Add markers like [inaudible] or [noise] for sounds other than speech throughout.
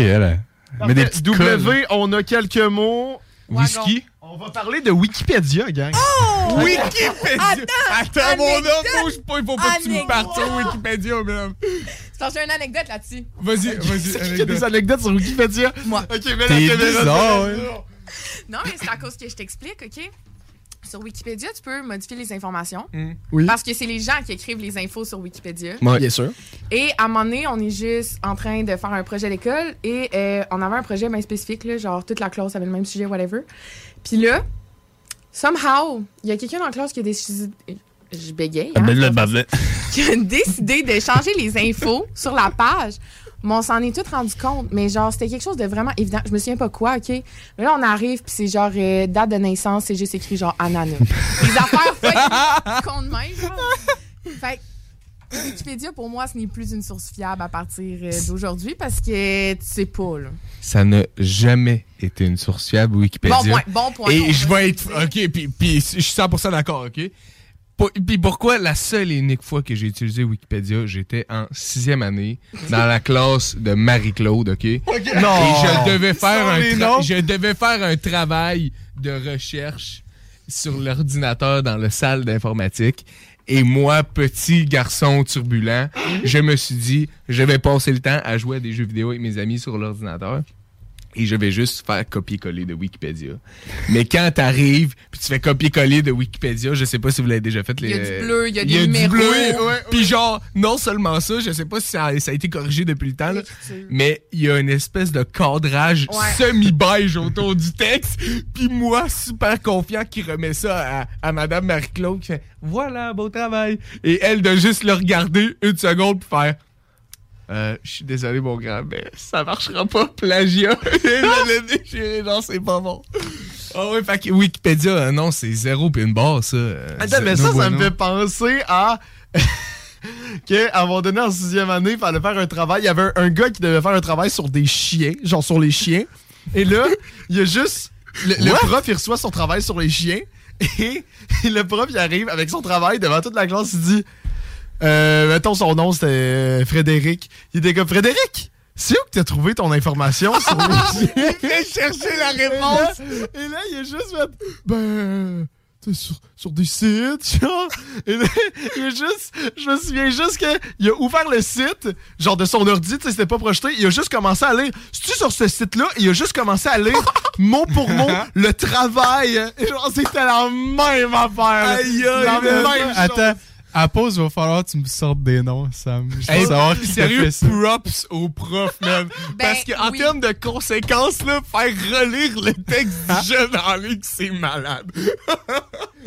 Et elle, mais des petites W, codes. on a quelques mots. Whisky? On va parler de Wikipédia, gang. Oh! Wikipédia! Attends, Attends, mon homme, bouge pas, il faut pas que tu me partes sur Wikipédia, parce que j'ai une anecdote là-dessus. Vas-y, [laughs] vas-y. C'est qui qui a des anecdotes sur Wikipédia? Moi. Ok, mais la caméra. Non, mais c'est à cause que je t'explique, OK? Sur Wikipédia, tu peux modifier les informations. Oui. Parce que c'est les gens qui écrivent les infos sur Wikipédia. Bien sûr. Et à un moment donné, on est juste en train de faire un projet d'école et euh, on avait un projet bien spécifique, là, genre toute la classe avait le même sujet, whatever. Puis là, somehow, il y a quelqu'un dans la classe qui a décidé. Je bégaye. Ah, hein, ben facile. [laughs] qui a décidé de changer les infos sur la page. Mais on s'en est tout rendu compte. Mais genre, c'était quelque chose de vraiment évident. Je me souviens pas quoi, OK? Mais là, on arrive, puis c'est genre euh, date de naissance, c'est juste écrit genre ananas. [laughs] Les affaires de même, genre. Fait Wikipédia, pour moi, ce n'est plus une source fiable à partir euh, d'aujourd'hui parce que tu sais pas, là. Ça n'a jamais été une source fiable, Wikipédia. Bon point, bon point. Et je va vais être. Ok, puis, puis je suis 100% d'accord, ok? Puis pourquoi la seule et unique fois que j'ai utilisé Wikipédia, j'étais en sixième année dans la classe de Marie-Claude, ok? Et je devais faire Sors un les tra- noms. je devais faire un travail de recherche sur l'ordinateur dans la salle d'informatique. Et moi, petit garçon turbulent, je me suis dit, je vais passer le temps à jouer à des jeux vidéo avec mes amis sur l'ordinateur. Et je vais juste faire copier-coller de Wikipédia. Mais quand t'arrives, puis tu fais copier-coller de Wikipédia, je sais pas si vous l'avez déjà fait. Il y a les- du bleu, il y a il y des a du bleu, ouais. Puis genre, non seulement ça, je sais pas si ça, ça a été corrigé depuis le temps, là, mais il y a une espèce de cadrage Ouais. semi-beige autour du texte. Puis moi, super confiant, qui remet ça à, à Madame Marie-Claude, qui fait « Voilà, beau travail! » Et elle de juste le regarder une seconde pour faire euh, je suis désolé, mon grand, mais ça marchera pas, plagiat. Et je l'ai déchiré, genre, c'est pas bon. Ah ouais, fait que Wikipédia, euh, non, c'est zéro puis une barre, ça. euh, Attends, mais ça, ça me fait penser à. [laughs] qu'à un moment donné, en sixième année, il fallait faire un travail. Il y avait un, un gars qui devait faire un travail sur des chiens, genre sur les chiens. Et là, il y a juste. Le, le prof, il reçoit son travail sur les chiens. Et, [laughs] le prof, il arrive avec son travail devant toute la classe. Il dit euh, Mettons son nom, c'était euh, Frédéric. Il était comme Frédéric c'est où que t'as trouvé ton information sur [laughs] chiens? Viens chercher la Et là, réponse. et là, il a juste fait Ben. t'es Sur, sur des sites, genre. Et là, [laughs] il a juste. Je me souviens juste qu'il a ouvert le site, genre de son ordi, tu sais, c'était pas projeté. Il a juste commencé à lire. C'est-tu sur ce site-là? Il a juste commencé à lire [laughs] mot pour mot le travail. Et genre, c'était la même affaire. Aïe, aïe, la aïe. même chose. Attends, à pause, il va falloir que tu me sortes des noms, Sam. Je veux Hey, savoir qui t'a sérieux, fait ça. props au prof, man. Parce qu'en Ben oui. termes de conséquences, là, faire relire le texte du jeune en ligne, c'est malade. [laughs]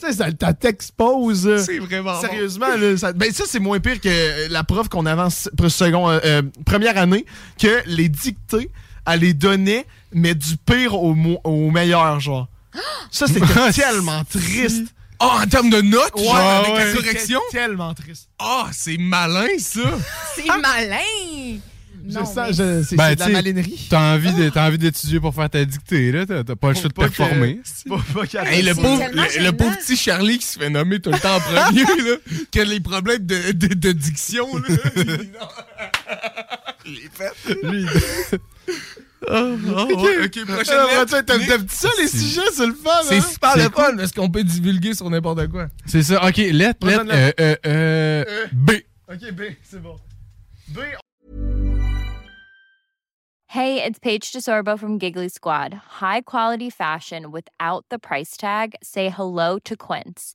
Tu sais, ça, ta t'expose. C'est vraiment bon. Sérieusement, là, ça, ben ça c'est moins pire que euh, la prof qu'on pre- second, euh, euh, première année, que les dictées, elle les donnait, mais du pire au, au meilleur, genre. [gasps] Ça, c'était tellement triste. Oh, en termes de notes, Ouais, genre, avec ouais. la correction? C'était tellement triste. Ah, c'est malin, ça. [laughs] C'est malin! Je Non, sens, mais- je- c'est Ben, c'est de la malinerie. T'as envie de- t'as envie d'étudier pour faire ta dictée, là. T'as t'as pas le choix de performer. Pas, pas qu'à- Hey, le, c'est pauvre, le, le gênant. pauvre petit Charlie qui se fait nommer tout le temps en premier, là, [laughs] qui a les problèmes de, de, de diction, là. [laughs] Il est fait. Lui, Oh, oh, ok, prochaine ah, lettre. T'as des ça, les sujets, c'est le fun. C'est hein? super le fun parce qu'on peut divulguer sur n'importe quoi. C'est ça. Ok, lettre, lettre. Euh, euh, euh, B. Ok, B, c'est bon. B. Hey, it's Paige DeSorbo from Giggly Squad. High quality fashion without the price tag. Say hello to Quince.